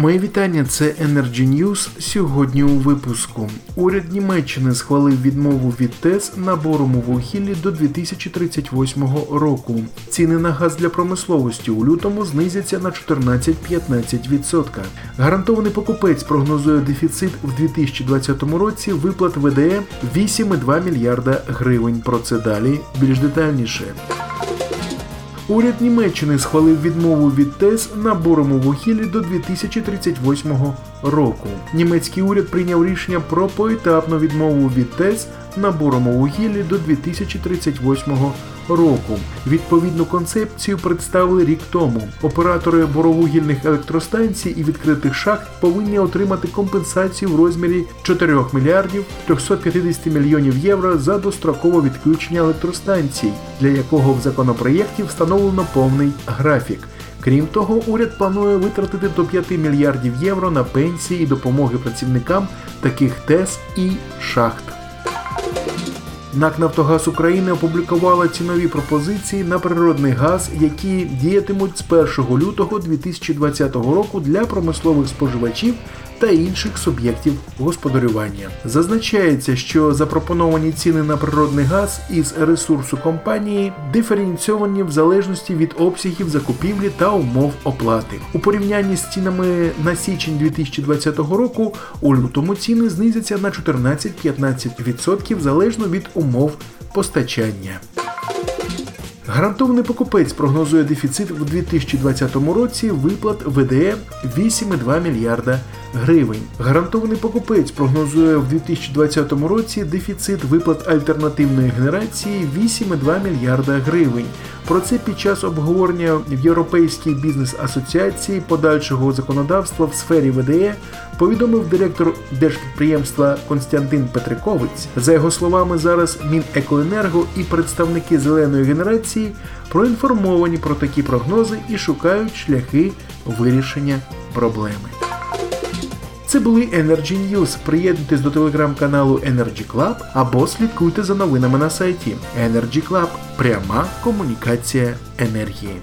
Моє вітання. Це Energy News. Сьогодні у випуску. Уряд Німеччини схвалив відмову від ТЕС набором вугіллі до 2038 року. Ціни на газ для промисловості у лютому знизяться на 14-15%. Гарантований покупець прогнозує дефіцит в 2020 році виплат ВДЕ 8,2 мільярда гривень. Про це далі більш детальніше. Уряд Німеччини схвалив відмову від ТЕС набором у вугіллі до 2038 року. Німецький уряд прийняв рішення про поетапну відмову від ТЕС набором у вугіллі до 2038 року. Відповідну концепцію представили рік тому. Оператори боровугільних електростанцій і відкритих шахт повинні отримати компенсацію в розмірі 4 мільярдів 350 мільйонів євро за дострокове відключення електростанцій, для якого в законопроєкті встановлено повний графік. Крім того, уряд планує витратити до 5 мільярдів євро на пенсії і допомоги працівникам таких ТЕС і шахт. НАК Нафтогаз України опублікувала цінові пропозиції на природний газ, які діятимуть з 1 лютого 2020 року для промислових споживачів та інших суб'єктів господарювання. Зазначається, що запропоновані ціни на природний газ із ресурсу компанії диференційовані в залежності від обсягів закупівлі та умов оплати. У порівнянні з цінами на січень 2020 року у лютому ціни знизяться на 14-15% залежно від умов постачання. Гарантований покупець прогнозує дефіцит в 2020 році виплат ВДЕ 8,2 мільярда гривень. Гарантований покупець прогнозує в 2020 році дефіцит виплат альтернативної генерації 8,2 мільярда гривень. Про це під час обговорення в Європейській бізнес-асоціації подальшого законодавства в сфері ВДЕ повідомив директор держпідприємства Константин Петриковець. За його словами, зараз Мінекоенерго і представники зеленої генерації проінформовані про такі прогнози і шукають шляхи вирішення проблеми. Це були Energy News. Приєднуйтесь до телеграм-каналу Energy Club або слідкуйте за новинами на сайті Energy Club. Пряма комунікація енергії.